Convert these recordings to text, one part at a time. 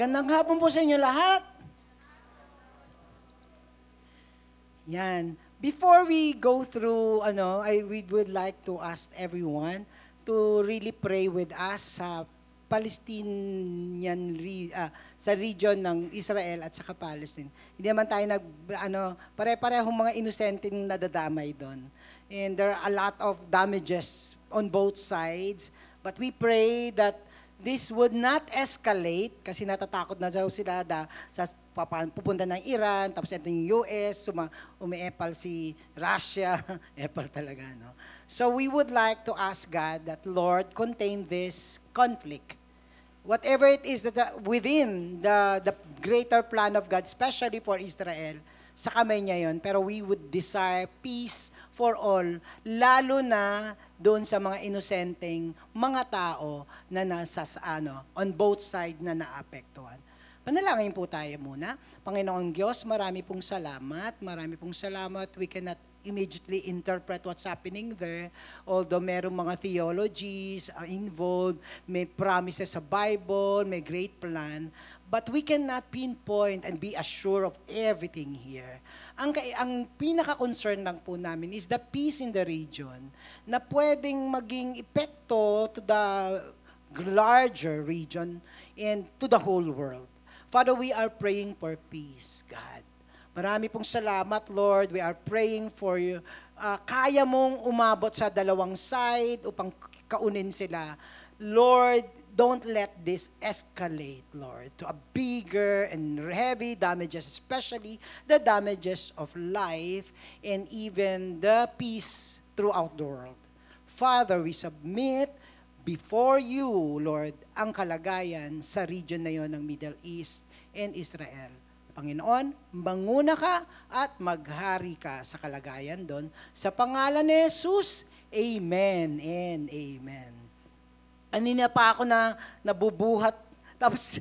Gandang hapon po sa inyo lahat. Yan. Before we go through, ano, I we would like to ask everyone to really pray with us sa Palestinian re, ah, sa region ng Israel at saka Palestine. Hindi naman tayo nag ano, pare-parehong mga inosenteng nadadamay doon. And there are a lot of damages on both sides, but we pray that this would not escalate kasi natatakot na daw sila da, sa papan, pupunta ng Iran, tapos ito yung US, suma, umiepal si Russia, epal talaga, no? So we would like to ask God that, Lord, contain this conflict. Whatever it is that uh, within the, the greater plan of God, especially for Israel, sa kamay niya yon. Pero we would desire peace for all, lalo na doon sa mga inosenteng mga tao na nasa sa- ano, on both side na naapektuhan. Panalangin po tayo muna. Panginoong Diyos, marami pong salamat. Marami pong salamat. We cannot immediately interpret what's happening there. Although merong mga theologies are involved, may promises sa Bible, may great plan. But we cannot pinpoint and be assured of everything here. Ang, ang pinaka-concern lang po namin is the peace in the region na pwedeng maging epekto to the larger region and to the whole world. Father, we are praying for peace, God. Marami pong salamat, Lord. We are praying for you. Ah, kaya mong umabot sa dalawang side upang kaunin sila. Lord, don't let this escalate, Lord, to a bigger and heavy damages, especially the damages of life and even the peace throughout the world. Father, we submit before you, Lord, ang kalagayan sa region na yon ng Middle East and Israel. Panginoon, manguna ka at maghari ka sa kalagayan doon. Sa pangalan ni Jesus, Amen and Amen. Anina pa ako na nabubuhat. Tapos,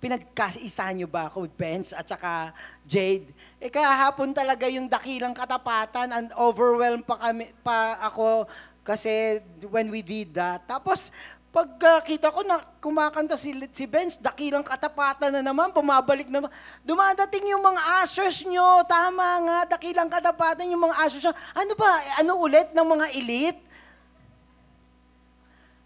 pinagkaisa niyo ba ako with Benz at saka Jade? Eh kahapon talaga yung dakilang katapatan and overwhelmed pa, kami, pa ako kasi when we did that. Tapos, pagkakita ko na kumakanta si, si Benz, dakilang katapatan na naman, pumabalik naman. Dumadating yung mga ushers nyo, tama nga, dakilang katapatan yung mga ushers nyo. Ano ba, ano ulit ng mga elite?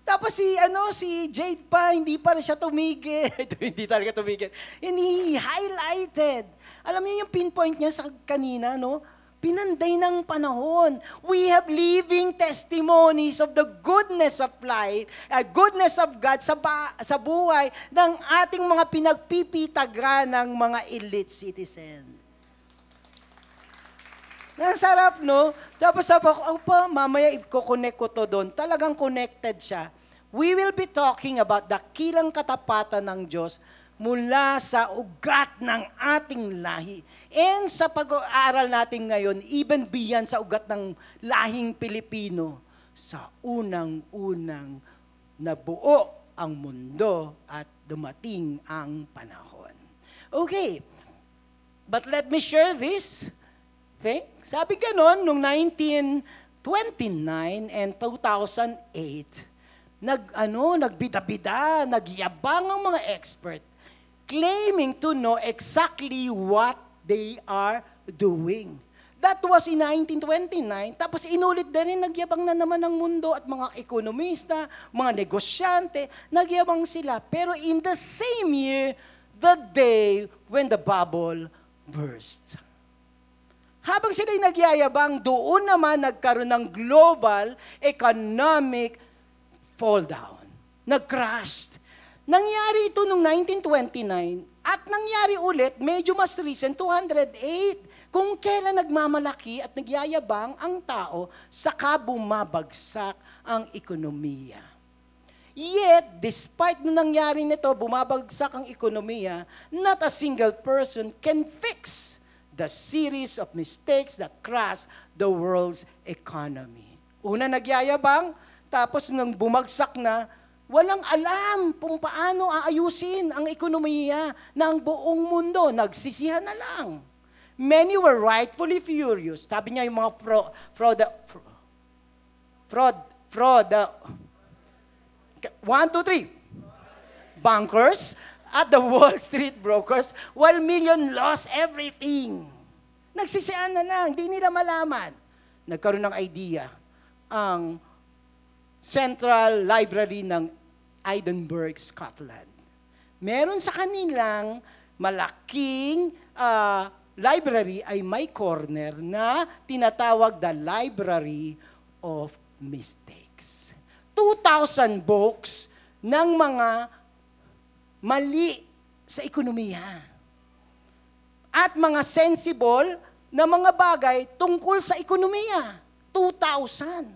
Tapos si ano si Jade pa hindi pa rin siya tumigil. Hindi talaga tumigil. And highlighted. Alam niyo yung pinpoint niya sa kanina, no? Pinanday ng panahon. We have living testimonies of the goodness of life, uh, goodness of God sa, ba- sa buhay ng ating mga pinagpipitaga ng mga elite citizen. Ang sarap, no? Tapos sabi ko, pa, mamaya i-connect ko to doon. Talagang connected siya. We will be talking about dakilang katapatan ng Diyos mula sa ugat ng ating lahi. And sa pag-aaral natin ngayon, even beyond sa ugat ng lahing Pilipino, sa unang-unang nabuo ang mundo at dumating ang panahon. Okay, but let me share this thing. Sabi ganon, noong 1929 and 2008, nag ano, nagbida-bida, nagyabang ang mga expert claiming to know exactly what they are doing. That was in 1929. Tapos inulit na rin, nagyabang na naman ng mundo at mga ekonomista, mga negosyante, nagyabang sila. Pero in the same year, the day when the bubble burst. Habang sila'y nagyayabang, doon naman nagkaroon ng global economic fall down. Nag-crash. Nangyari ito noong 1929 at nangyari ulit, medyo mas recent, 208. Kung kailan nagmamalaki at nagyayabang ang tao, saka bumabagsak ang ekonomiya. Yet, despite na nangyari nito, bumabagsak ang ekonomiya, not a single person can fix the series of mistakes that crash the world's economy. Una nagyayabang, tapos nang bumagsak na, walang alam kung paano aayusin ang ekonomiya ng buong mundo. Nagsisihan na lang. Many were rightfully furious. Sabi niya yung mga fro, fraud, fraud, fraud, uh, one, two, three. Bankers, at the Wall Street brokers while million lost everything. Nagsisian na lang, hindi nila malaman. Nagkaroon ng idea ang Central Library ng Edinburgh, Scotland. Meron sa kanilang malaking ah, library ay may corner na tinatawag the Library of Mistakes. 2,000 books ng mga mali sa ekonomiya. At mga sensible na mga bagay tungkol sa ekonomiya. 2,000.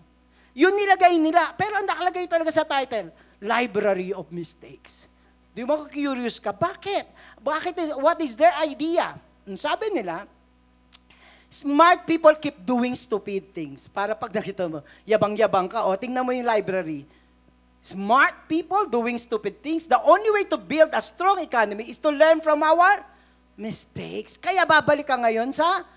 Yun nilagay nila. Pero ang nakalagay talaga sa title, Library of Mistakes. Di mo curious ka, bakit? Bakit? What is their idea? Sabi nila, smart people keep doing stupid things. Para pag nakita mo, yabang-yabang ka, o tingnan mo yung library. Smart people doing stupid things. The only way to build a strong economy is to learn from our mistakes. Kaya babalik ka ngayon sa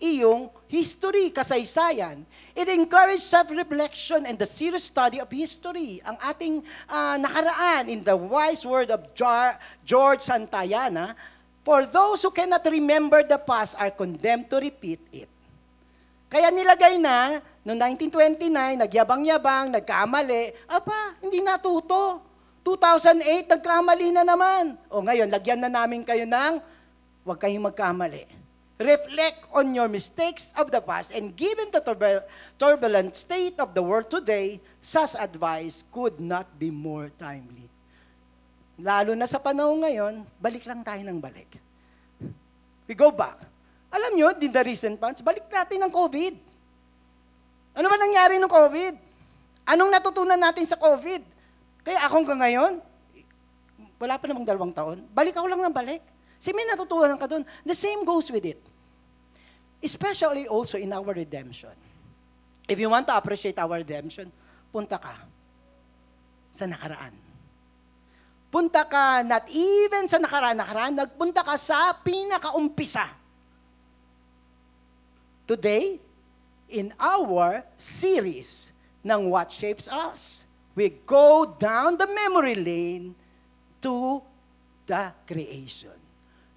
iyong history, kasaysayan. It encourages self-reflection and the serious study of history. Ang ating ah, nakaraan in the wise word of George Santayana, for those who cannot remember the past are condemned to repeat it. Kaya nilagay na, noong 1929, nagyabang-yabang, nagkamali, apa, hindi natuto. 2008, nagkamali na naman. O ngayon, lagyan na namin kayo ng, huwag kayong magkamali. Reflect on your mistakes of the past and given the turbul- turbulent state of the world today, such advice could not be more timely. Lalo na sa panahon ngayon, balik lang tayo ng balik. We go back. Alam nyo, in the recent months, balik natin ng COVID. Ano ba nangyari ng COVID? Anong natutunan natin sa COVID? Kaya akong ka ngayon, wala pa namang dalawang taon, balik ako lang ng balik. Si may natutunan ka doon. The same goes with it. Especially also in our redemption. If you want to appreciate our redemption, punta ka sa nakaraan. Punta ka, not even sa nakaraan, nakaraan, nagpunta ka sa pinakaumpisa. Today, in our series ng What Shapes Us, we go down the memory lane to the creation.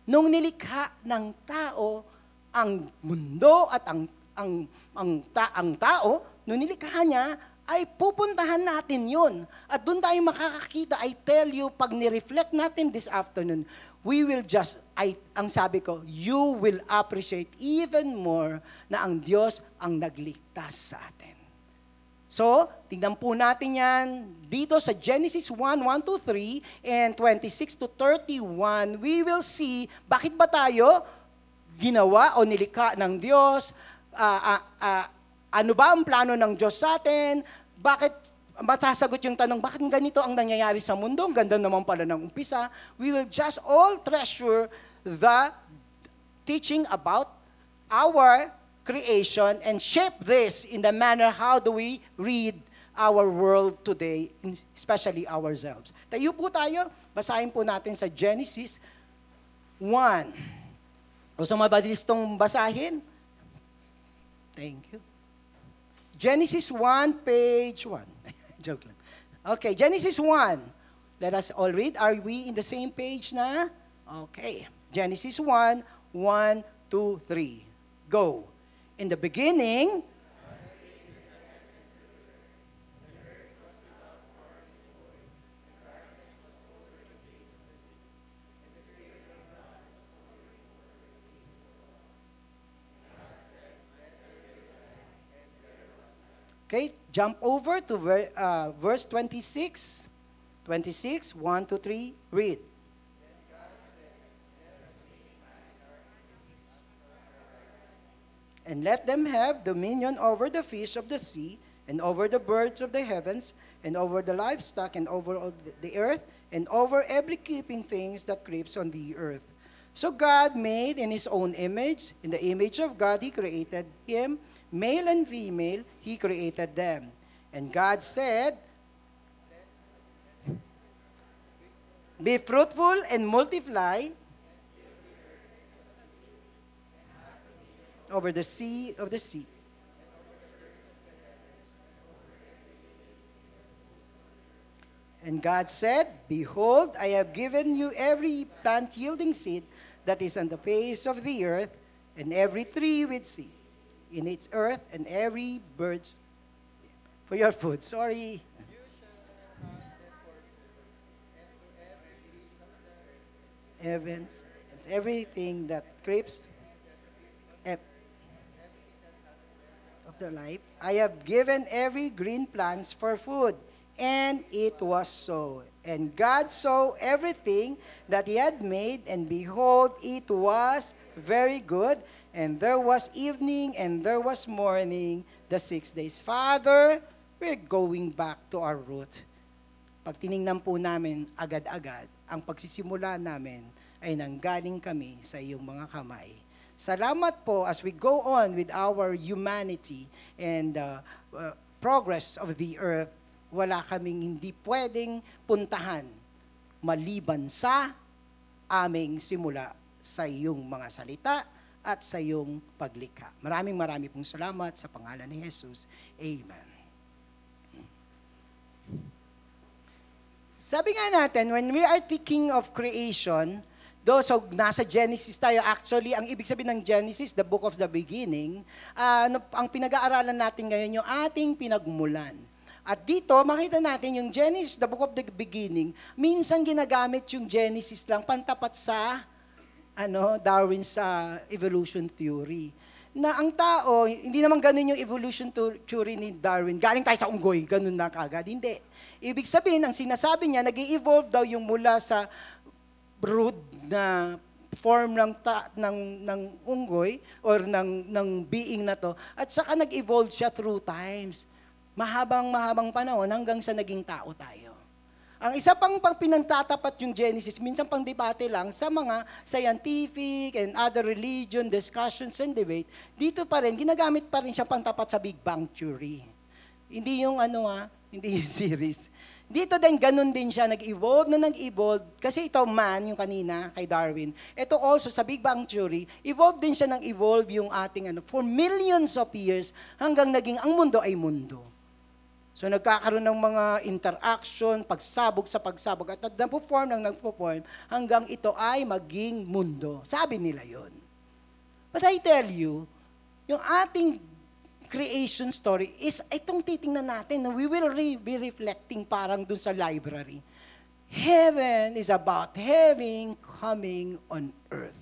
Nung nilikha ng tao ang mundo at ang ang ang, ta, ang tao, nung nilikha niya, ay pupuntahan natin yun. At doon tayo makakakita, I tell you, pag ni-reflect natin this afternoon, we will just, I, ang sabi ko, you will appreciate even more na ang Diyos ang nagligtas sa atin. So, tingnan po natin yan dito sa Genesis 1, 1 to 3 and 26 to 31. We will see bakit ba tayo ginawa o nilikha ng Diyos, ah, ah, ah, ano ba ang plano ng Diyos sa atin, bakit matasagot yung tanong, bakit ganito ang nangyayari sa mundo? Ang ganda naman pala ng umpisa. We will just all treasure the teaching about our creation and shape this in the manner how do we read our world today, especially ourselves. Tayo po tayo, basahin po natin sa Genesis 1. O sa mabilis tong basahin? Thank you. Genesis 1, page 1. Joke lang. Okay, Genesis 1. Let us all read. Are we in the same page na? Okay. Genesis 1, 1, 2, 3. Go. In the beginning, Okay, jump over to uh, verse 26. 26, 1 to 3, read. And let them have dominion over the fish of the sea, and over the birds of the heavens, and over the livestock, and over the earth, and over every creeping things that creeps on the earth. So God made in his own image, in the image of God he created him, male and female, he created them. And God said, Be fruitful and multiply over the sea of the sea. And God said, Behold, I have given you every plant yielding seed that is on the face of the earth, and every tree with seed in its earth, and every bird for your food. Sorry. And everything that creeps ep- of the life. I have given every green plants for food. And it was so. And God saw everything that he had made, and behold, it was very good. And there was evening, and there was morning, the six days. Father, we're going back to our root. Pag tiningnan po namin agad-agad, ang pagsisimula namin ay nanggaling kami sa iyong mga kamay. Salamat po as we go on with our humanity and uh, uh, progress of the earth, wala kaming hindi pwedeng puntahan maliban sa aming simula sa iyong mga salita at sa iyong paglikha. Maraming maraming pong salamat sa pangalan ni Jesus. Amen. Sabi nga natin, when we are thinking of creation, though so nasa Genesis tayo, actually, ang ibig sabihin ng Genesis, the book of the beginning, uh, ang pinag-aaralan natin ngayon, yung ating pinagmulan. At dito, makita natin yung Genesis, the book of the beginning, minsan ginagamit yung Genesis lang pantapat sa ano, Darwin sa evolution theory. Na ang tao, hindi naman ganun yung evolution theory ni Darwin. Galing tayo sa unggoy, ganun na kagad. Hindi. Ibig sabihin, ang sinasabi niya, nag evolve daw yung mula sa brood na form ng ta, ng ng unggoy or ng ng being na to at saka nag-evolve siya through times. Mahabang mahabang panahon hanggang sa naging tao tayo. Ang isa pang pang pinantatapat yung Genesis, minsan pang debate lang sa mga scientific and other religion discussions and debate, dito pa rin, ginagamit pa rin siya pantapat sa Big Bang Theory. Hindi yung ano ah, hindi yung series. Dito din, ganun din siya, nag-evolve na nag-evolve. Kasi ito man, yung kanina, kay Darwin. Ito also, sa Big Bang Theory, evolve din siya ng evolve yung ating ano, for millions of years, hanggang naging ang mundo ay mundo. So nagkakaroon ng mga interaction, pagsabog sa pagsabog, at nagpo-form ng nagpo-form, hanggang ito ay maging mundo. Sabi nila yon. But I tell you, yung ating creation story is itong titingnan natin na we will re- be reflecting parang dun sa library. Heaven is about having coming on earth.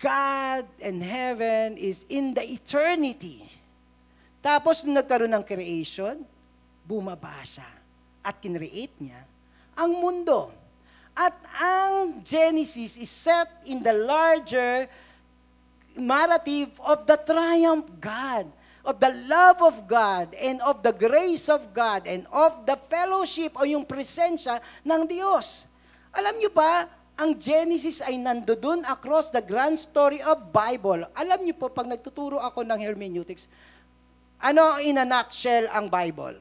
God and heaven is in the eternity. Tapos nung nagkaroon ng creation, bumaba siya at kinreate niya ang mundo. At ang Genesis is set in the larger narrative of the triumph God, of the love of God, and of the grace of God, and of the fellowship o yung presensya ng Diyos. Alam niyo ba, ang Genesis ay nandoon across the grand story of Bible. Alam niyo po, pag nagtuturo ako ng hermeneutics, ano in a nutshell ang Bible?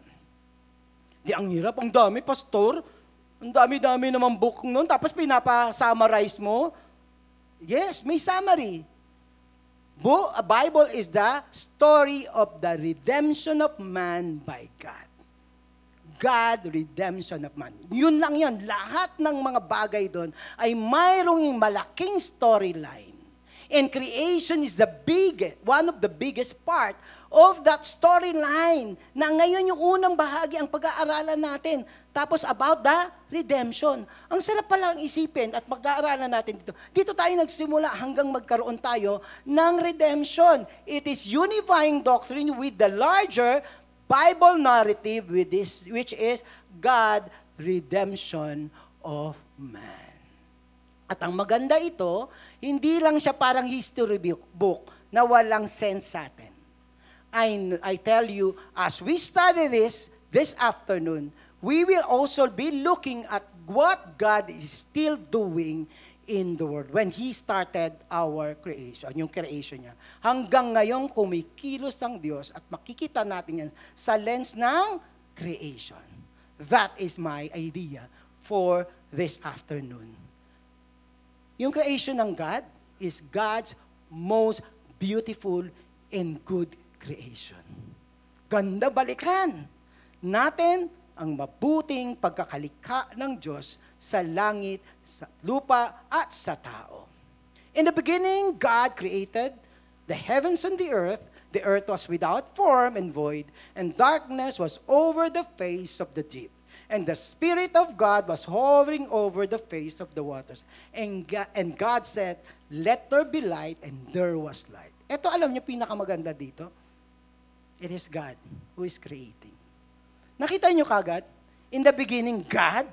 Di ang hirap, ang dami, pastor. Ang dami-dami naman book noon, tapos pinapa-summarize mo. Yes, may summary. Book, a Bible is the story of the redemption of man by God. God, redemption of man. Yun lang yan. Lahat ng mga bagay doon ay mayroong malaking storyline. And creation is the big, one of the biggest part of that storyline na ngayon yung unang bahagi ang pag-aaralan natin. Tapos about the redemption. Ang sarap pala ang isipin at mag-aaralan natin dito. Dito tayo nagsimula hanggang magkaroon tayo ng redemption. It is unifying doctrine with the larger Bible narrative with this, which is God redemption of man. At ang maganda ito, hindi lang siya parang history book na walang sense sa atin. I, I tell you, as we study this this afternoon, we will also be looking at what God is still doing in the world when He started our creation, yung creation niya. Hanggang ngayon, kumikilos ang Diyos at makikita natin yan sa lens ng creation. That is my idea for this afternoon. Yung creation ng God is God's most beautiful and good creation. Ganda balikan natin ang mabuting pagkakalikha ng Diyos sa langit, sa lupa, at sa tao. In the beginning, God created the heavens and the earth. The earth was without form and void, and darkness was over the face of the deep. And the Spirit of God was hovering over the face of the waters. And God, and God said, Let there be light, and there was light. Ito alam niyo, pinakamaganda dito. It is God who is creating. Nakita niyo kagad? In the beginning, God,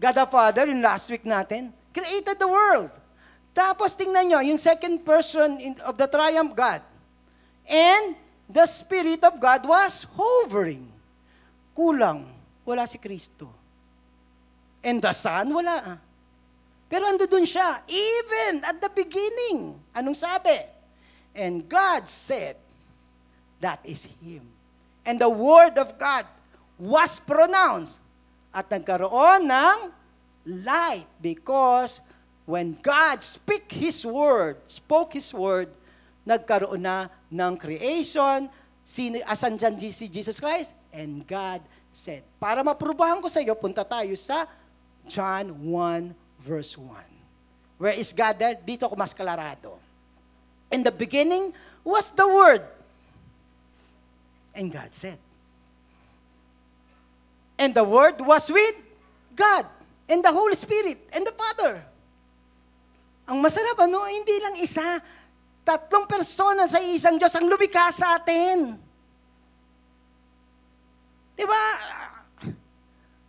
God the Father, in last week natin, created the world. Tapos tingnan nyo, yung second person in, of the triumph God. And the Spirit of God was hovering. Kulang. Wala si Kristo. And the Son, wala. Pero ando dun siya. Even at the beginning. Anong sabi? And God said, that is Him. And the Word of God was pronounced at nagkaroon ng light because when God speak His word, spoke His word, nagkaroon na ng creation, sino, asan dyan si Jesus Christ? And God said. Para maprubahan ko sa iyo, punta tayo sa John 1 verse 1. Where is God there? Dito ko mas kalarado. In the beginning was the Word. And God said, And the Word was with God and the Holy Spirit and the Father. Ang masarap, ano, hindi lang isa, tatlong persona sa isang Diyos ang lumikha sa atin. Di ba?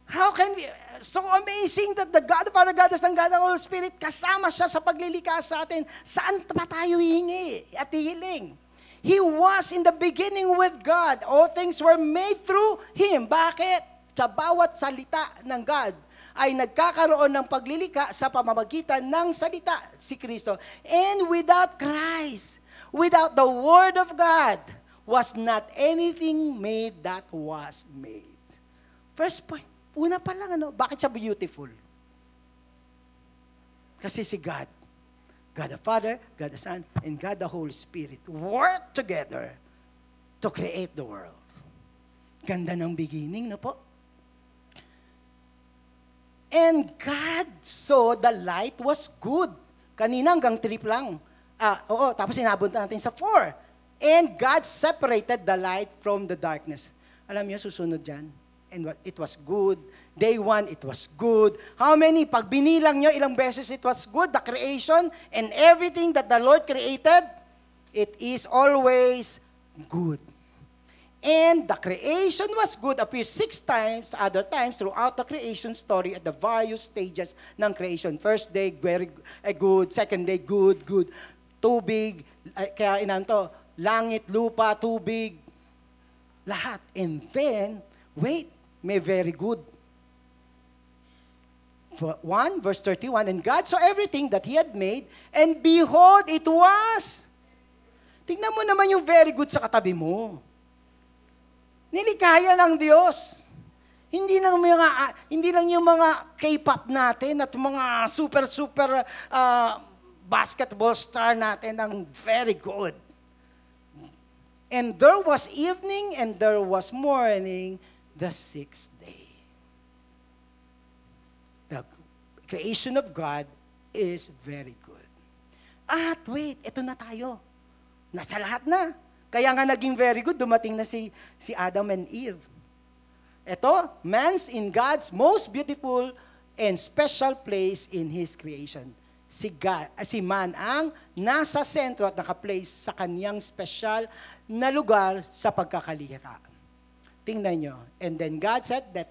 How can we, so amazing that the God of our God and God of Holy Spirit, kasama siya sa paglilikha sa atin. Saan pa tayo hingi at hihiling? He was in the beginning with God. All things were made through Him. Bakit? sa bawat salita ng God ay nagkakaroon ng paglilika sa pamamagitan ng salita si Kristo. And without Christ, without the Word of God, was not anything made that was made. First point, una pa lang, ano, bakit siya beautiful? Kasi si God, God the Father, God the Son, and God the Holy Spirit work together to create the world. Ganda ng beginning, no po? And God saw the light was good. Kanina hanggang trip lang. Ah, oo, tapos sinabunta natin sa four. And God separated the light from the darkness. Alam niyo, susunod dyan. And it was good. Day one, it was good. How many? Pag binilang nyo, ilang beses it was good, the creation and everything that the Lord created, it is always good. And the creation was good appears six times, other times, throughout the creation story at the various stages ng creation. First day, very eh, good. Second day, good, good. Tubig, eh, kaya inanto, langit, lupa, tubig, lahat. And then, wait, may very good. 1 verse 31, And God saw everything that He had made, and behold, it was. Tingnan mo naman yung very good sa katabi mo. Nilikaya ng Diyos. Hindi lang mga hindi lang yung mga K-pop natin at mga super super uh, basketball star natin ang very good. And there was evening and there was morning the sixth day. The creation of God is very good. At wait, ito na tayo. Nasa lahat na. Kaya nga naging very good, dumating na si, si Adam and Eve. Ito, man's in God's most beautiful and special place in His creation. Si, God, ah, si man ang nasa sentro at naka-place sa kanyang special na lugar sa pagkakalikha. Tingnan nyo. And then God said that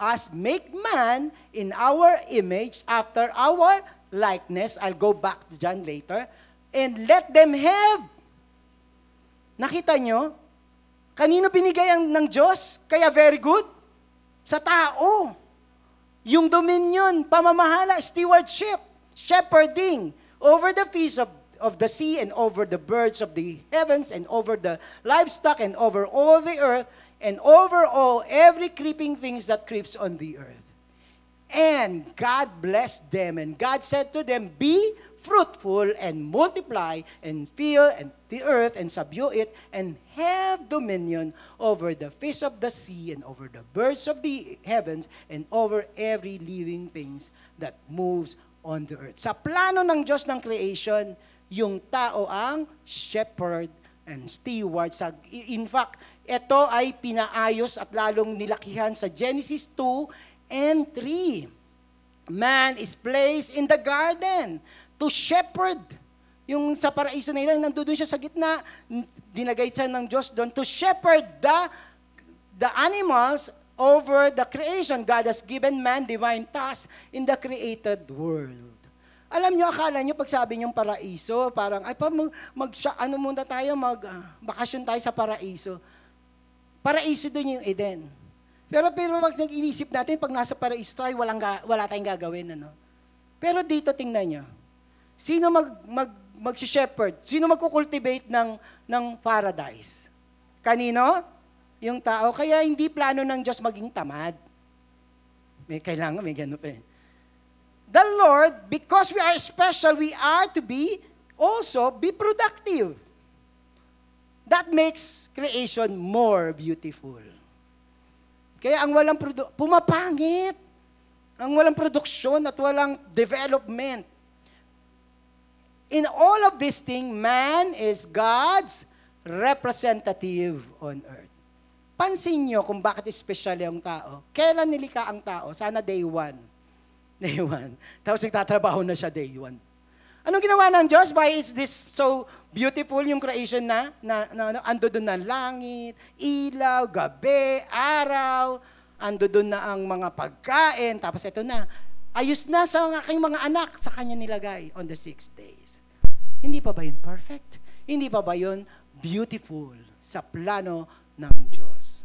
us make man in our image after our likeness. I'll go back to John later. And let them have Nakita nyo? Kanino binigay ang ng Diyos? Kaya very good? Sa tao. Yung dominion, pamamahala, stewardship, shepherding over the fish of, of the sea and over the birds of the heavens and over the livestock and over all the earth and over all every creeping things that creeps on the earth. And God blessed them and God said to them, Be fruitful and multiply and fill and the earth and subdue it and have dominion over the fish of the sea and over the birds of the heavens and over every living things that moves on the earth. Sa plano ng Diyos ng creation, yung tao ang shepherd and steward. Sa, in fact, ito ay pinaayos at lalong nilakihan sa Genesis 2 and 3. Man is placed in the garden to shepherd. Yung sa paraiso na ilan, nandoon siya sa gitna, dinagay siya ng Diyos doon to shepherd the, the animals over the creation. God has given man divine task in the created world. Alam nyo, akala nyo, pag sabi nyo paraiso, parang, ay pa, mag, mag ano muna tayo, mag, uh, bakasyon tayo sa paraiso. Paraiso doon yung Eden. Pero pero wag nag-inisip natin, pag nasa paraiso tayo, walang, wala tayong gagawin. Ano? Pero dito, tingnan nyo. Sino mag, mag, mag-shepherd? Sino magkukultivate ng, ng paradise? Kanino? Yung tao. Kaya hindi plano ng Diyos maging tamad. May kailangan, may ganun pa eh. The Lord, because we are special, we are to be also be productive. That makes creation more beautiful. Kaya ang walang produ- pumapangit. Ang walang produksyon at walang development. In all of this thing, man is God's representative on earth. Pansin nyo kung bakit special yung tao. Kailan nilika ang tao? Sana day one. Day one. Tapos nagtatrabaho na siya day one. Anong ginawa ng Diyos? Why is this so beautiful yung creation na, na, na, na ando doon na langit, ilaw, gabi, araw, ando doon na ang mga pagkain, tapos ito na, ayos na sa aking mga anak, sa kanya nilagay on the six days. Hindi pa ba yun perfect? Hindi pa ba yun beautiful sa plano ng Diyos?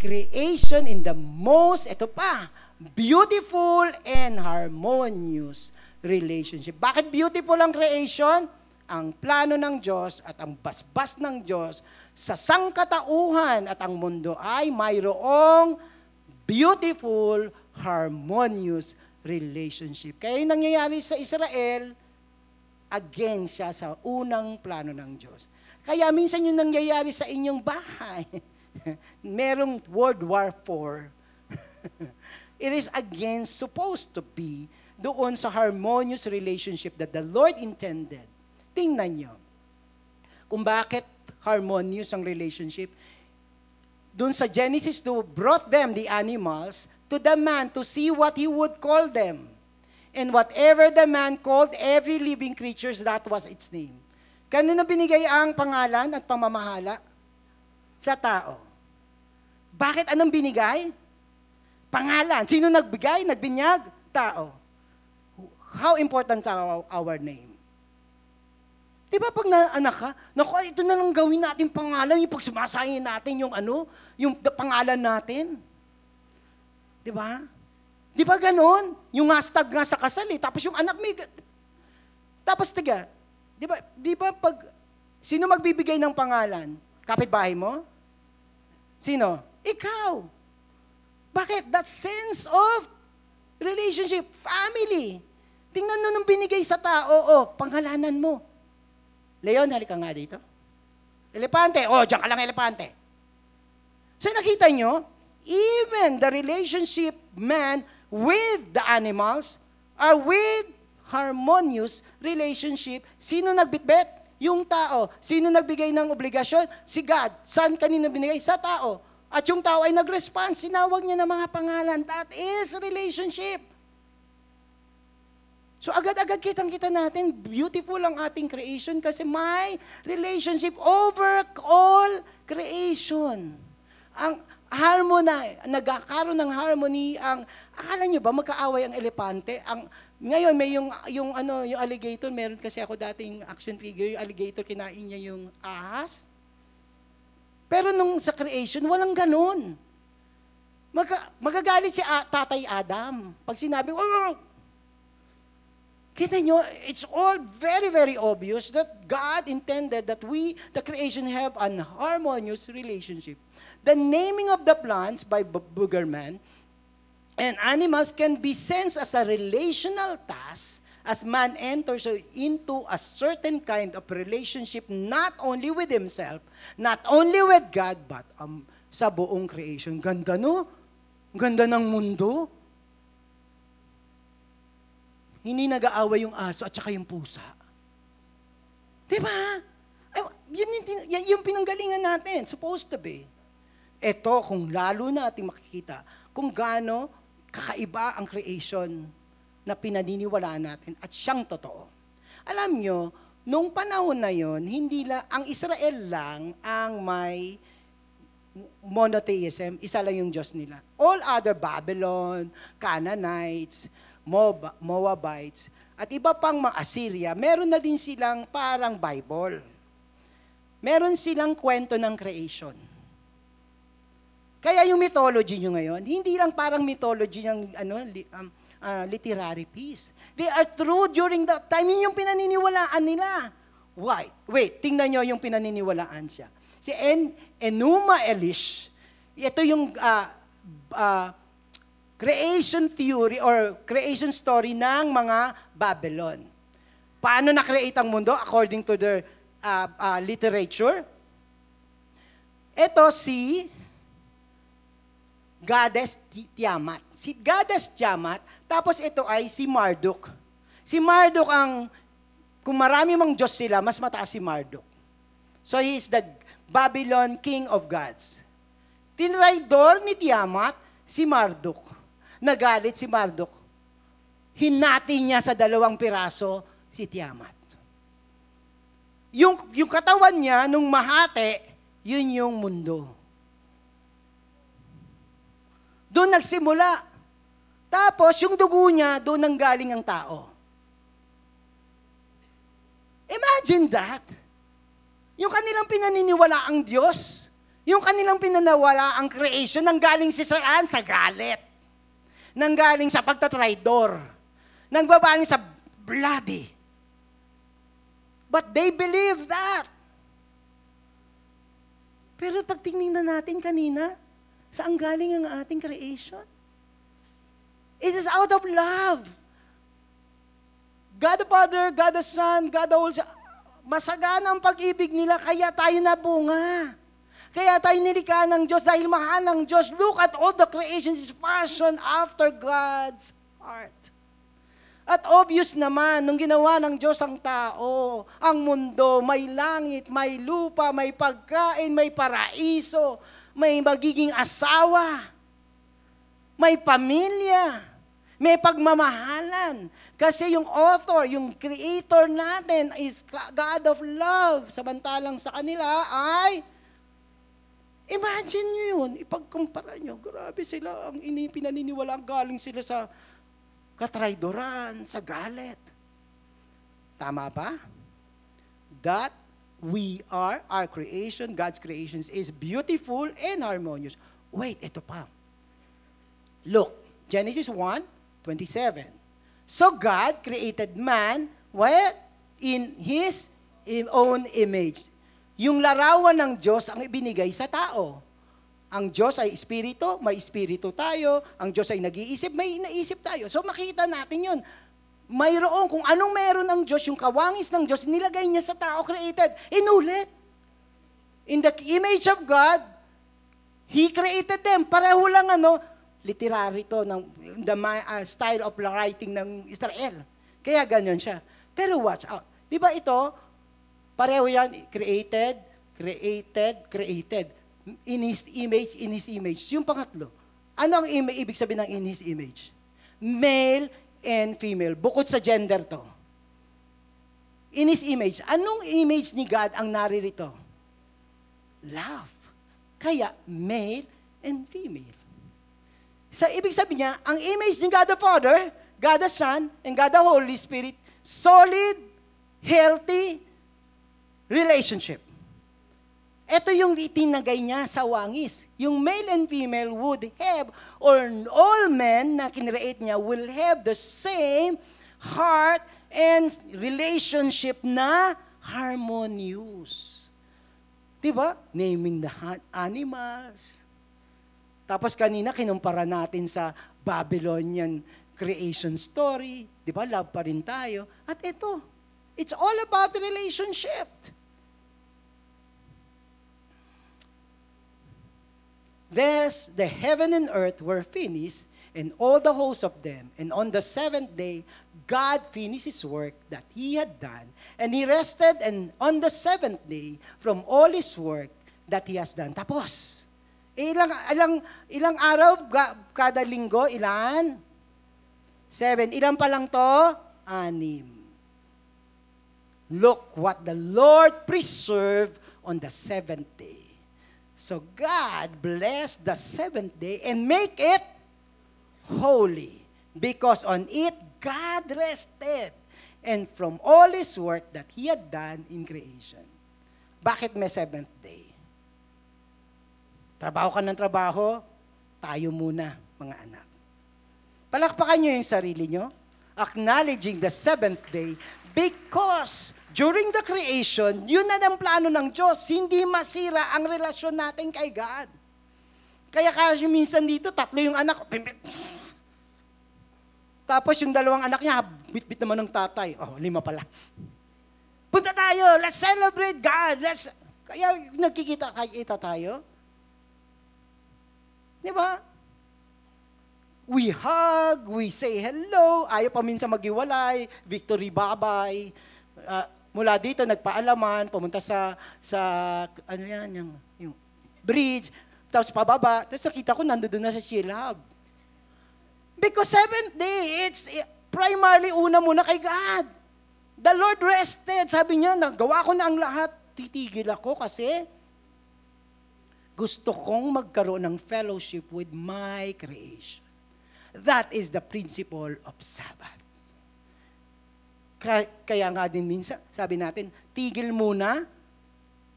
Creation in the most, ito pa, beautiful and harmonious relationship. Bakit beautiful ang creation? Ang plano ng Diyos at ang basbas ng Diyos sa sangkatauhan at ang mundo ay mayroong beautiful, harmonious relationship. Kaya yung nangyayari sa Israel, again siya sa unang plano ng Diyos. Kaya minsan yung nangyayari sa inyong bahay, merong World War IV. It is again supposed to be doon sa harmonious relationship that the Lord intended. Tingnan nyo. Kung bakit harmonious ang relationship. Doon sa Genesis 2, brought them, the animals, to the man to see what he would call them. And whatever the man called every living creature, that was its name. Kanino binigay ang pangalan at pamamahala? Sa tao. Bakit anong binigay? Pangalan. Sino nagbigay? Nagbinyag? Tao. How important our, our name? Di ba pag naanak ka, naku, ito na lang gawin natin pangalan, yung pag natin yung ano, yung pangalan natin. Di ba? Di ba ganon? Yung hashtag nga sa kasal eh, tapos yung anak may... Tapos tiga, di ba, di ba pag, sino magbibigay ng pangalan? Kapitbahay mo? Sino? Ikaw. Bakit? That sense of relationship, family. Tingnan mo nung binigay sa tao, oh, pangalanan mo. Leon, halika nga dito. Elepante, oh, diyan ka lang elepante. So nakita nyo, even the relationship man with the animals are with harmonious relationship. Sino nagbitbit? Yung tao. Sino nagbigay ng obligasyon? Si God. Saan kanino binigay? Sa tao. At yung tao ay nag-response. Sinawag niya ng mga pangalan. That is relationship. So agad-agad kitang-kita natin, beautiful ang ating creation kasi may relationship over all creation. Ang harmony, nagkakaroon ng harmony ang, akala nyo ba magkaaway ang elepante? Ang, ngayon may yung, yung, ano, yung alligator, meron kasi ako dating action figure, yung alligator kinain niya yung ahas. Pero nung sa creation, walang ganun. Magka, magagalit si a, Tatay Adam. Pag sinabi, oh, Kita nyo, it's all very, very obvious that God intended that we, the creation, have an harmonious relationship. The naming of the plants by Boogerman and animals can be sensed as a relational task as man enters into a certain kind of relationship not only with himself, not only with God, but um, sa buong creation. Ganda no? Ganda ng mundo. Hindi nag-aaway yung aso at saka yung pusa. Di ba? Yun yung, yung pinanggalingan natin, supposed to be. Ito, kung lalo natin makikita, kung gaano kakaiba ang creation na pinaniniwalaan natin at siyang totoo. Alam nyo, nung panahon na yon, hindi la, ang Israel lang ang may monotheism, isa lang yung Diyos nila. All other Babylon, Canaanites, Moab, Moabites, at iba pang mga Assyria, meron na din silang parang Bible. Meron silang kwento ng creation. Kaya yung mythology nyo ngayon, hindi lang parang mythology ng ano, um, ah, literary piece. They are true during that time. Yun yung pinaniniwalaan nila. Why? Wait, tingnan nyo yung pinaniniwalaan siya. Si en, Enuma Elish, ito yung ah, ah, creation theory or creation story ng mga Babylon. Paano na-create ang mundo according to their ah, ah, literature? Ito si Goddess Ti- Tiamat. Si Goddess Tiamat, tapos ito ay si Marduk. Si Marduk ang, kung marami mang Diyos sila, mas mataas si Marduk. So he is the Babylon King of Gods. Tinraidor ni Tiamat, si Marduk. Nagalit si Marduk. Hinati niya sa dalawang piraso si Tiamat. Yung, yung katawan niya, nung mahati, yun yung mundo. Doon nagsimula. Tapos, yung dugo niya, doon nang galing ang tao. Imagine that. Yung kanilang pinaniniwala ang Diyos, yung kanilang pinanawala ang creation, nang galing si saan? Sa galit. Nang galing sa pagtatraidor. Nang babaling sa bloody. But they believe that. Pero pag tingnan natin kanina, saan galing ang ating creation? It is out of love. God the Father, God the Son, God the Holy Spirit, masagana ang pag-ibig nila, kaya tayo nabunga. Kaya tayo nilikha ng Diyos dahil mahal ng Diyos. Look at all the creations is fashioned after God's heart. At obvious naman, nung ginawa ng Diyos ang tao, ang mundo, may langit, may lupa, may pagkain, may paraiso, may magiging asawa, may pamilya, may pagmamahalan. Kasi yung author, yung creator natin is God of love. Samantalang sa kanila ay, imagine nyo yun, ipagkumpara nyo, grabe sila, ang ini pinaniniwala, galing sila sa katraydoran, sa galit. Tama ba? That we are, our creation, God's creations is beautiful and harmonious. Wait, ito pa. Look, Genesis 1, 27. So God created man, what? In His own image. Yung larawan ng Diyos ang ibinigay sa tao. Ang Diyos ay espiritu, may espiritu tayo. Ang Diyos ay nag-iisip, may naisip tayo. So makita natin yun. Mayroon, kung anong meron ng Diyos, yung kawangis ng Diyos, nilagay niya sa tao created. Inulit. In the image of God, He created them. Pareho lang ano, literary to, ng, the uh, style of writing ng Israel. Kaya ganyan siya. Pero watch out. Di ba ito, pareho yan, created, created, created in His image, in His image. Yung pangatlo, ano ang im- ibig sabihin ng in His image? Male and female. Bukod sa gender to. In His image. Anong image ni God ang naririto? Love. Kaya, male and female. Sa ibig sabihin niya, ang image ni God the Father, God the Son, and God the Holy Spirit, solid, healthy relationship. Ito yung itinagay niya sa wangis. Yung male and female would have, or all men na kinreate niya will have the same heart and relationship na harmonious. Diba? Naming the animals. Tapos kanina kinumpara natin sa Babylonian creation story. Di ba? Love pa rin tayo. At ito, it's all about relationship. Thus, the heaven and earth were finished, and all the hosts of them. And on the seventh day, God finished his work that he had done, and he rested and on the seventh day from all his work that he has done. Tapos. Ilang, ilang, ilang araw kada linggo? Ilan? Seven. Ilan pa lang to? Anim. Look what the Lord preserved on the seventh day. So God blessed the seventh day and make it holy because on it God rested and from all His work that He had done in creation. Bakit may seventh day? Trabaho ka ng trabaho, tayo muna, mga anak. Palakpakan nyo yung sarili nyo, acknowledging the seventh day because during the creation, yun na ang plano ng Diyos, hindi masira ang relasyon natin kay God. Kaya kasi minsan dito, tatlo yung anak, tapos yung dalawang anak niya, bit-bit naman ng tatay. Oh, lima pala. Punta tayo, let's celebrate God. Let's Kaya nagkikita kita tayo. Di ba? We hug, we say hello, ayaw pa minsan maghiwalay, victory bye-bye. Uh, mula dito, nagpaalaman, pumunta sa, sa ano yan, yung, yung bridge, tapos pababa, tapos nakita ko, nandoon na sa chill hub. Because seventh day, it's primarily una muna kay God. The Lord rested. Sabi niya, nagawa ko na ang lahat. Titigil ako kasi gusto kong magkaroon ng fellowship with my creation. That is the principle of Sabbath. Kaya nga din minsan, sabi natin, tigil muna,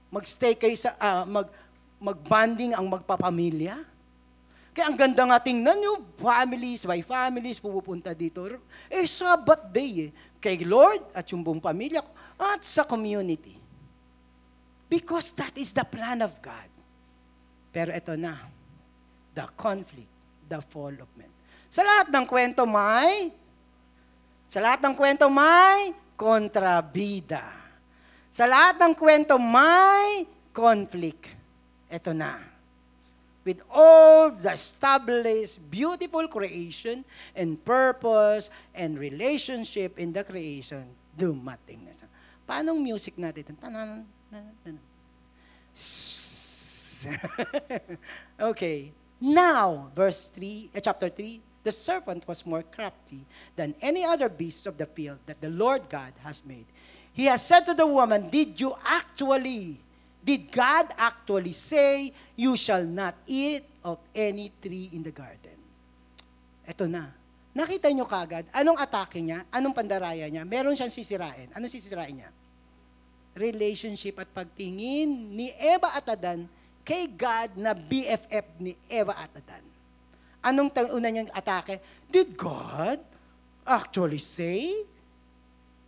magstay kayo sa, uh, mag, magbanding ang magpapamilya, kaya ang ganda nga tingnan nyo, families by families, pupunta dito. Eh, Sabbath day eh. Kay Lord at yung buong pamilya at sa community. Because that is the plan of God. Pero ito na, the conflict, the fall of men. Sa lahat ng kwento may, sa lahat ng kwento may kontrabida. Sa lahat ng kwento may conflict. Ito na with all the established beautiful creation and purpose and relationship in the creation, dumating na siya. Paano music natin? Tanan, okay. Now, verse 3, uh, chapter 3, the serpent was more crafty than any other beast of the field that the Lord God has made. He has said to the woman, Did you actually Did God actually say, you shall not eat of any tree in the garden? Ito na. Nakita nyo kagad, anong atake niya, anong pandaraya niya, meron siyang sisirain. Anong sisirain niya? Relationship at pagtingin ni Eva at Adan kay God na BFF ni Eva at Adan. Anong una niyang atake? Did God actually say,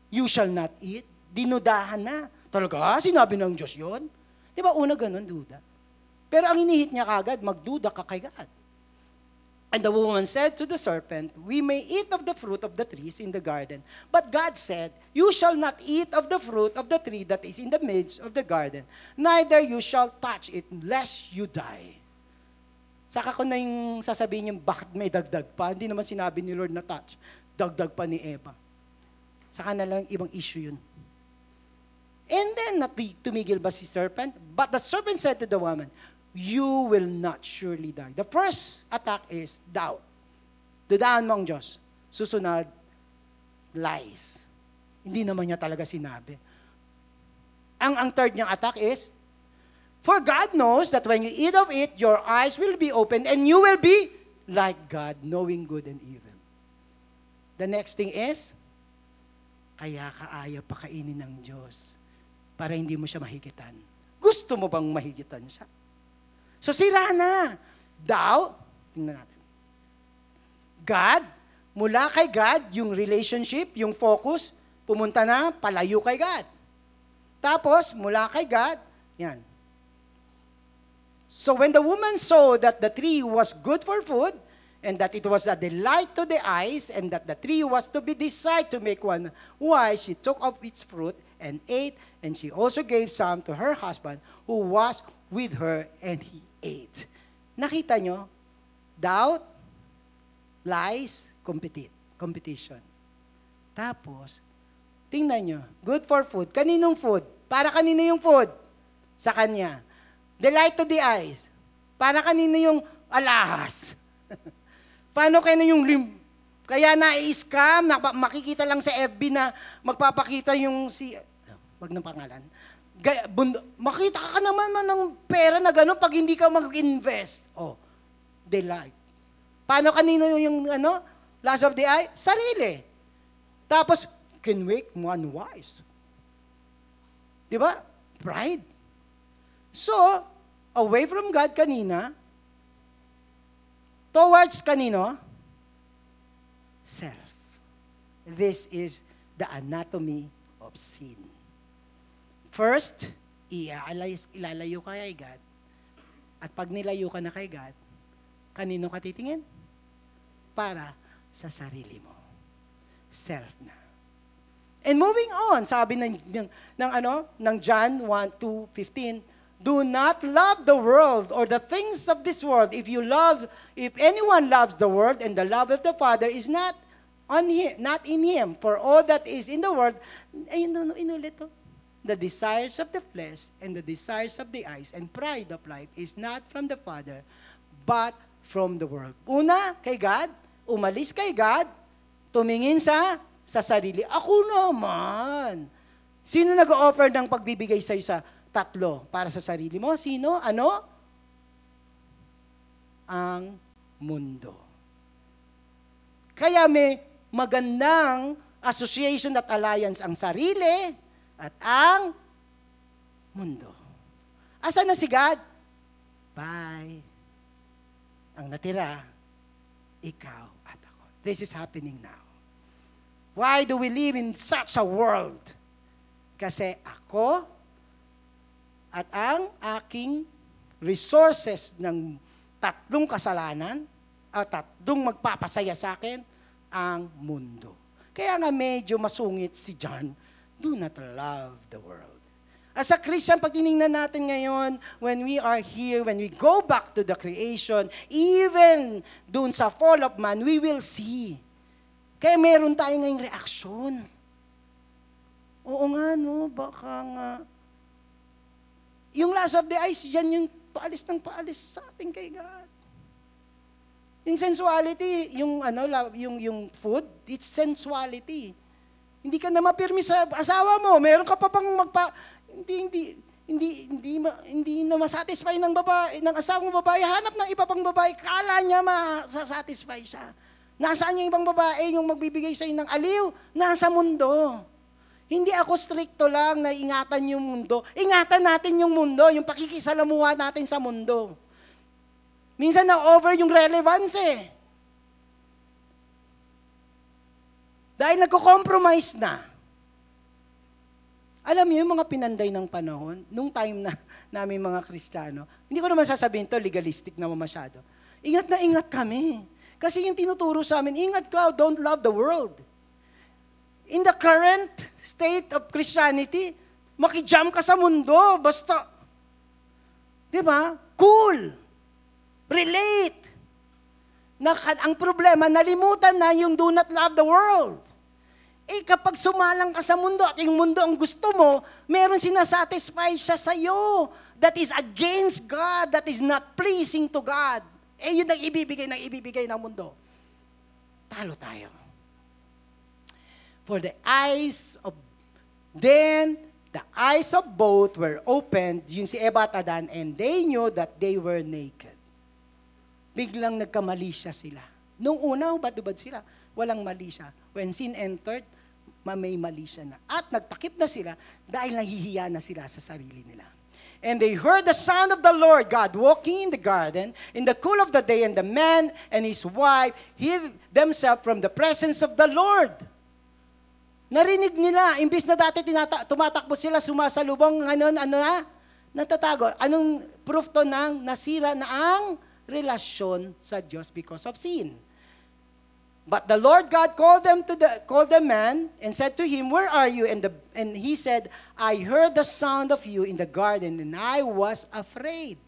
you shall not eat? Dinudahan na. Talaga, sinabi ng Diyos yon Di ba una ganun, duda? Pero ang inihit niya kagad, magduda ka kay God. And the woman said to the serpent, We may eat of the fruit of the trees in the garden. But God said, You shall not eat of the fruit of the tree that is in the midst of the garden, neither you shall touch it, lest you die. Saka ko na yung sasabihin yung bakit may dagdag pa. Hindi naman sinabi ni Lord na touch. Dagdag pa ni Eva. Saka na lang ibang issue yun. And then, tumigil ba si serpent? But the serpent said to the woman, You will not surely die. The first attack is doubt. Dudaan mo ang Diyos. Susunod, lies. Hindi naman niya talaga sinabi. Ang, ang third niyang attack is, For God knows that when you eat of it, your eyes will be opened and you will be like God, knowing good and evil. The next thing is, kaya kaaya pa kainin ng Diyos para hindi mo siya mahigitan. Gusto mo bang mahigitan siya? So sira na. Daw, tingnan natin. God, mula kay God, yung relationship, yung focus, pumunta na palayo kay God. Tapos, mula kay God, yan. So when the woman saw that the tree was good for food, and that it was a delight to the eyes, and that the tree was to be desired to make one wise, she took of its fruit and ate, and she also gave some to her husband who was with her, and he ate. Nakita nyo? Doubt, lies, competi- competition. Tapos, tingnan nyo, good for food. Kaninong food? Para kanino yung food? Sa kanya. Delight to the eyes. Para kanino yung alahas? Paano kayo yung lim? Kaya na-scam, na, makikita lang sa FB na magpapakita yung si, wag ng pangalan. Gaya, bund- makita ka naman man ng pera na gano'n pag hindi ka mag-invest. Oh, delight. Paano kanino yung ano, last of the eye? Sarili. Tapos, can make one wise. Di ba? Pride. So, away from God kanina, towards kanino? Self. This is the anatomy of sin. First, iaalay- ilalayo ka kay God. At pag nilayo ka na kay God, kanino ka titingin? Para sa sarili mo. Self na. And moving on, sabi ng, ng, ng, ano, ng John 1, 2, 15, Do not love the world or the things of this world. If you love, if anyone loves the world and the love of the Father is not on him, not in him. For all that is in the world, ayun, no, no, inulit to. The desires of the flesh and the desires of the eyes and pride of life is not from the Father, but from the world. Una, kay God, umalis kay God, tumingin sa sa sarili. Ako naman. Sino nag-offer ng pagbibigay sa'yo sa tatlo para sa sarili mo? Sino? Ano? Ang mundo. Kaya may magandang association at alliance ang sarili at ang mundo. Asa na si God? Bye. Ang natira, ikaw at ako. This is happening now. Why do we live in such a world? Kasi ako at ang aking resources ng tatlong kasalanan at tatlong magpapasaya sa akin, ang mundo. Kaya nga medyo masungit si John, do not love the world. As a Christian, pag tinignan natin ngayon, when we are here, when we go back to the creation, even dun sa fall of man, we will see kaya meron tayo ngayong reaksyon. Oo nga, no, baka nga. Yung last of the eyes, yan yung paalis ng paalis sa ating kay God. Yung sensuality, yung ano, yung yung food, it's sensuality. Hindi ka na mapirmi sa asawa mo, meron ka pa pang magpa hindi hindi hindi hindi hindi na masatisfy ng babae ng asawang babae, hanap ng iba pang babae, kala niya ma-satisfy siya. Nasaan yung ibang babae yung magbibigay sa ng aliw? Nasa mundo. Hindi ako stricto lang na ingatan yung mundo. Ingatan natin yung mundo, yung pakikisalamuha natin sa mundo. Minsan na-over yung relevance eh. Dahil nagko-compromise na. Alam niyo yung mga pinanday ng panahon, nung time na namin mga Kristiyano, hindi ko naman sasabihin to legalistic naman masyado. Ingat na ingat kami. Kasi yung tinuturo sa amin, ingat ka, don't love the world. In the current state of Christianity, makijam ka sa mundo, basta, di ba? Cool. Relate. Na, ang problema, nalimutan na yung do not love the world. Eh kapag sumalang ka sa mundo at yung mundo ang gusto mo, meron sinasatisfy siya sa iyo that is against God, that is not pleasing to God. Eh, yun ang ibibigay ng ibibigay ng mundo. Talo tayo. For the eyes of, then, the eyes of both were opened, yung si Eva at Adan, and they knew that they were naked. Biglang nagkamali siya sila. Nung una, hubad-hubad sila. Walang mali siya. When sin entered, may mali siya na. At nagtakip na sila dahil nahihiya na sila sa sarili nila. And they heard the sound of the Lord God walking in the garden in the cool of the day, and the man and his wife hid themselves from the presence of the Lord. Narinig nila, imbis na dati tinata- tumatakbo sila, sumasalubong, ano, ano na? Natatago. Anong proof to ng nasira na ang relasyon sa Diyos because of sin. But the Lord God called them to the called the man and said to him, "Where are you?" And the and he said, "I heard the sound of you in the garden and I was afraid."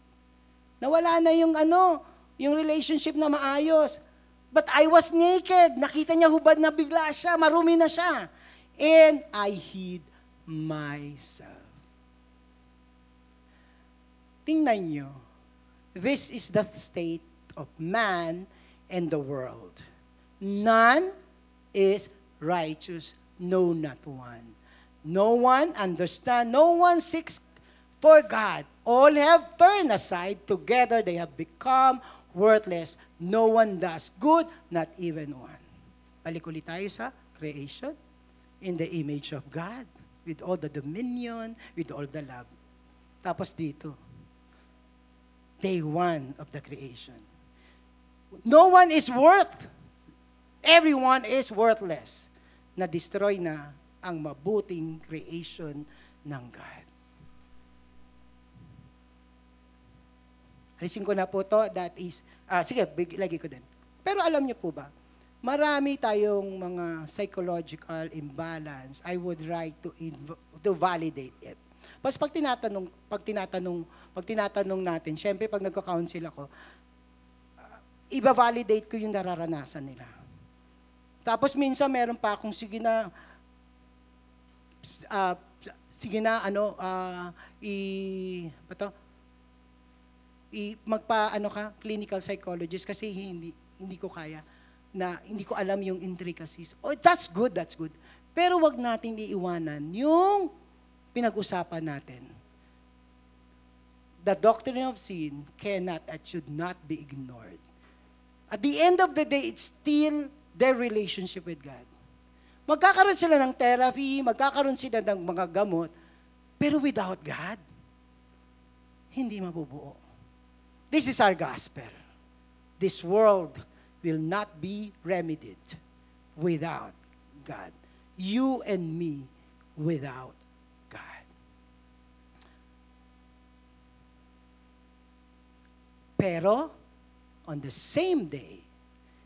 Nawala na yung ano, yung relationship na maayos. But I was naked. Nakita niya hubad na bigla siya, marumi na siya. And I hid myself. Tingnan niyo. This is the state of man and the world. None is righteous, no, not one. No one understand, no one seeks for God. All have turned aside, together they have become worthless. No one does good, not even one. Balik ulit tayo sa creation in the image of God, with all the dominion, with all the love. Tapos dito, day one of the creation. No one is worth everyone is worthless. Na-destroy na ang mabuting creation ng God. Alisin ko na po to, that is, ah, sige, big, lagi ko din. Pero alam niyo po ba, marami tayong mga psychological imbalance. I would like to, inv- to validate it. Pas pag tinatanong, pag tinatanong, pag tinatanong natin, syempre pag nagko-counsel ako, ah, iba-validate ko yung nararanasan nila. Tapos minsan meron pa akong sige na ah, sige na ano ah, i ano to? I magpa ano ka clinical psychologist kasi hindi hindi ko kaya na hindi ko alam yung intricacies. Oh, that's good, that's good. Pero wag nating iiwanan yung pinag-usapan natin. The doctrine of sin cannot and should not be ignored. At the end of the day, it's still their relationship with God. Magkakaroon sila ng therapy, magkakaroon sila ng mga gamot, pero without God, hindi mabubuo. This is our gospel. This world will not be remedied without God. You and me without God. Pero, on the same day,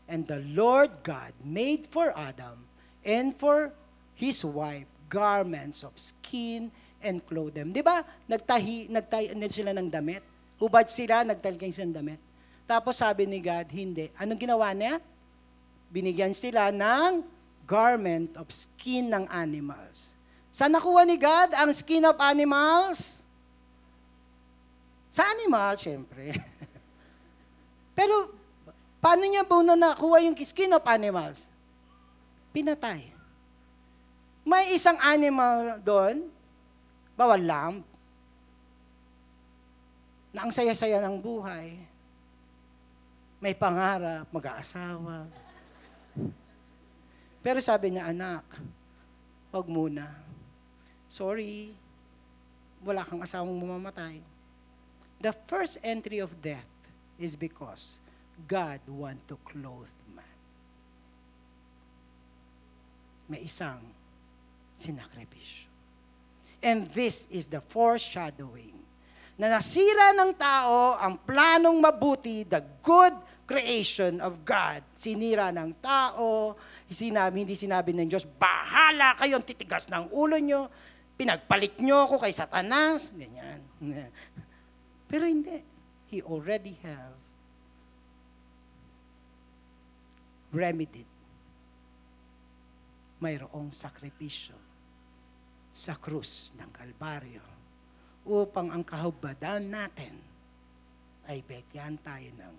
and the Lord God made for Adam and for his wife garments of skin and clothed them. Di ba? Nagtahi, nagtahi sila ng damit. Hubad sila, nagtalgay ng damit. Tapos sabi ni God, hindi. Anong ginawa niya? Binigyan sila ng garment of skin ng animals. Saan nakuha ni God ang skin of animals? Sa animal, syempre. Pero, paano niya po na nakuha yung skin of animals? Pinatay. May isang animal doon, bawal lamb, na ang saya-saya ng buhay, may pangarap, mag-aasawa. Pero sabi niya, anak, wag muna. Sorry, wala kang asawang mamamatay. The first entry of death is because God want to clothe man. May isang sinakripisyo. And this is the foreshadowing na nasira ng tao ang planong mabuti, the good creation of God. Sinira ng tao, sinabi, hindi sinabi ng Diyos, bahala kayong titigas ng ulo nyo, pinagpalit nyo ako kay Satanas, ganyan. Pero hindi. He already have remedied. Mayroong sakripisyo sa krus ng Kalbaryo upang ang kahubadan natin ay bigyan tayo ng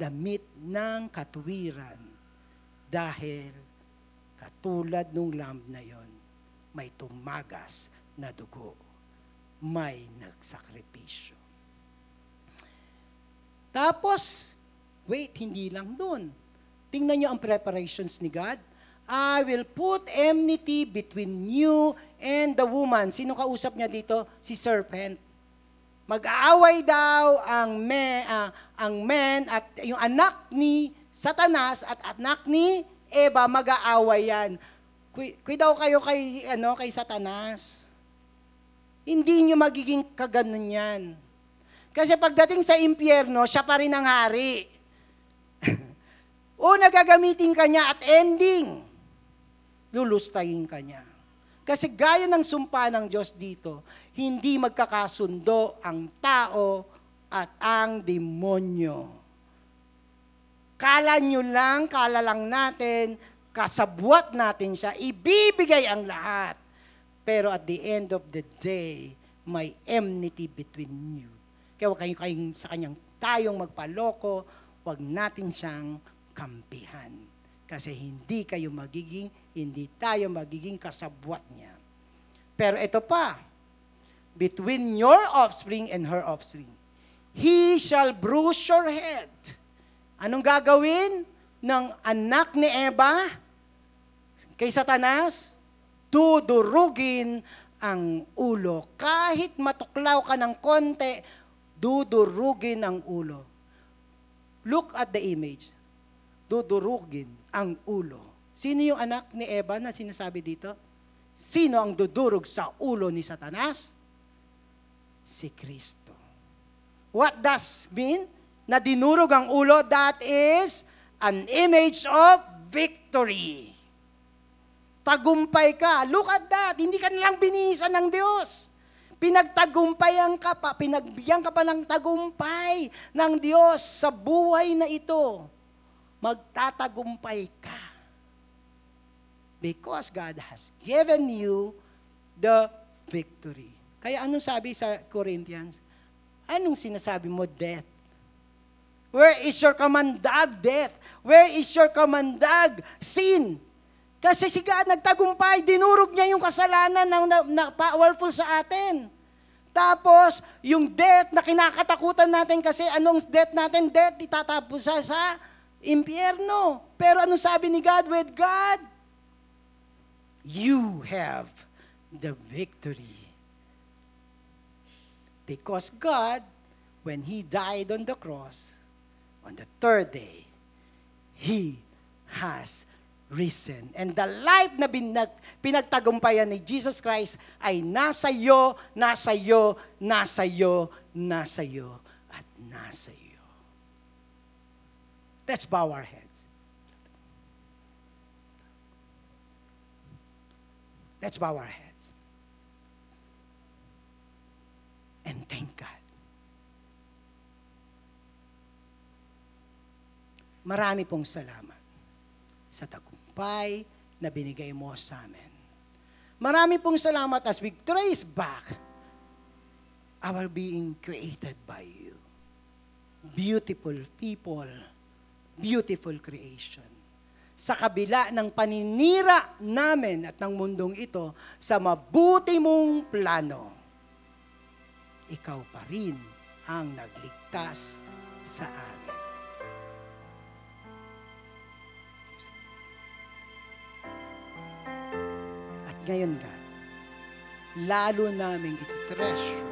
damit ng katuwiran dahil katulad nung lamb na yon may tumagas na dugo, may nagsakripisyo. Tapos, wait, hindi lang doon. Tingnan niyo ang preparations ni God. I will put enmity between you and the woman. Sino kausap niya dito? Si serpent. Mag-aaway daw ang men, uh, ang men at yung anak ni Satanas at anak ni Eva mag-aaway yan. Kuy, kuy daw kayo kay ano kay Satanas. Hindi niyo magiging kaganon yan. Kasi pagdating sa impyerno, siya pa rin ang hari. Una gagamitin ka niya at ending, lulustayin ka niya. Kasi gaya ng sumpa ng Diyos dito, hindi magkakasundo ang tao at ang demonyo. Kala nyo lang, kala lang natin, kasabwat natin siya, ibibigay ang lahat. Pero at the end of the day, may enmity between you. Kaya huwag kayo, kayong sa kanyang tayong magpaloko, huwag natin siyang kampihan. Kasi hindi kayo magiging, hindi tayo magiging kasabwat niya. Pero ito pa, between your offspring and her offspring, he shall bruise your head. Anong gagawin ng anak ni Eva kay Satanas? Dudurugin ang ulo. Kahit matuklaw ka ng konti, dudurugin ang ulo. Look at the image. Dudurugin ang ulo. Sino yung anak ni Eva na sinasabi dito? Sino ang dudurog sa ulo ni Satanas? Si Kristo. What does mean? Na dinurog ang ulo, that is an image of victory. Tagumpay ka. Look at that. Hindi ka nalang binihisan ng Diyos. Pinagtagumpayan ka pa, pinagbigyan ka pa ng tagumpay ng Diyos sa buhay na ito. Magtatagumpay ka. Because God has given you the victory. Kaya anong sabi sa Corinthians? Anong sinasabi mo, death? Where is your kamandag, death? Where is your kamandag, sin? Kasi si God nagtagumpay, dinurog niya yung kasalanan ng na, na powerful sa atin. Tapos, yung death na kinakatakutan natin kasi anong death natin? Death itatapos sa, sa impyerno. Pero anong sabi ni God? With God, you have the victory. Because God, when He died on the cross, on the third day, He has risen. And the life na binag, pinagtagumpayan ni Jesus Christ ay nasa iyo, nasa iyo, nasa iyo, nasa iyo, at nasa iyo. Let's bow our heads. Let's bow our heads. And thank God. Marami pong salamat sa tagumpay na binigay mo sa amin. Marami pong salamat as we trace back our being created by you. Beautiful people, beautiful creation. Sa kabila ng paninira namin at ng mundong ito, sa mabuti mong plano, ikaw pa rin ang nagligtas sa amin. Ngayon, God, lalo naming ito treasure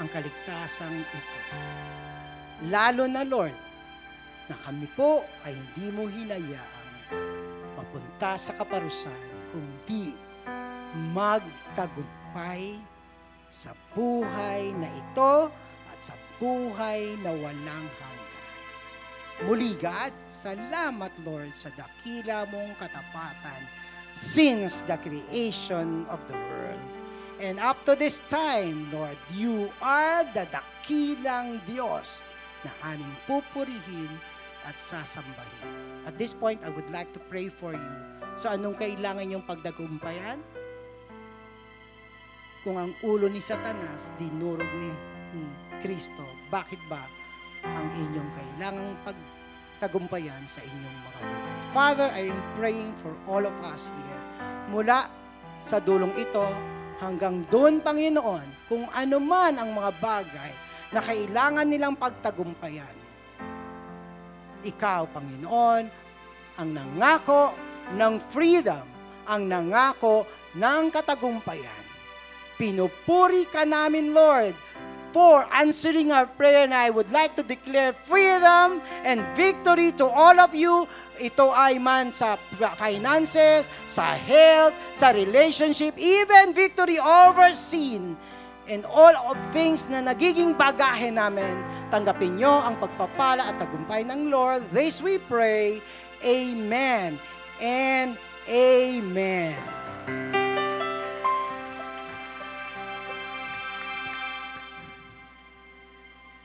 ang kaligtasang ito. Lalo na, Lord, na kami po ay hindi mo hinayaang mapunta sa kaparusahan, kundi magtagumpay sa buhay na ito at sa buhay na walang hanggan. Muli, God, salamat, Lord, sa dakila mong katapatan since the creation of the world. And up to this time, Lord, you are the dakilang Diyos na aming pupurihin at sasambahin. At this point, I would like to pray for you. So anong kailangan yung pagdagumpayan? Kung ang ulo ni Satanas, dinurog ni, ni Kristo, bakit ba ang inyong kailangang pagtagumpayan sa inyong mga buhay? Father, I am praying for all of us here. Mula sa dulong ito hanggang doon, Panginoon, kung ano man ang mga bagay na kailangan nilang pagtagumpayan. Ikaw, Panginoon, ang nangako ng freedom, ang nangako ng katagumpayan. Pinupuri ka namin, Lord, for answering our prayer and I would like to declare freedom and victory to all of you. Ito ay man sa finances, sa health, sa relationship, even victory over sin and all of things na nagiging bagahe namin, tanggapin nyo ang pagpapala at tagumpay ng Lord. This we pray. Amen and Amen.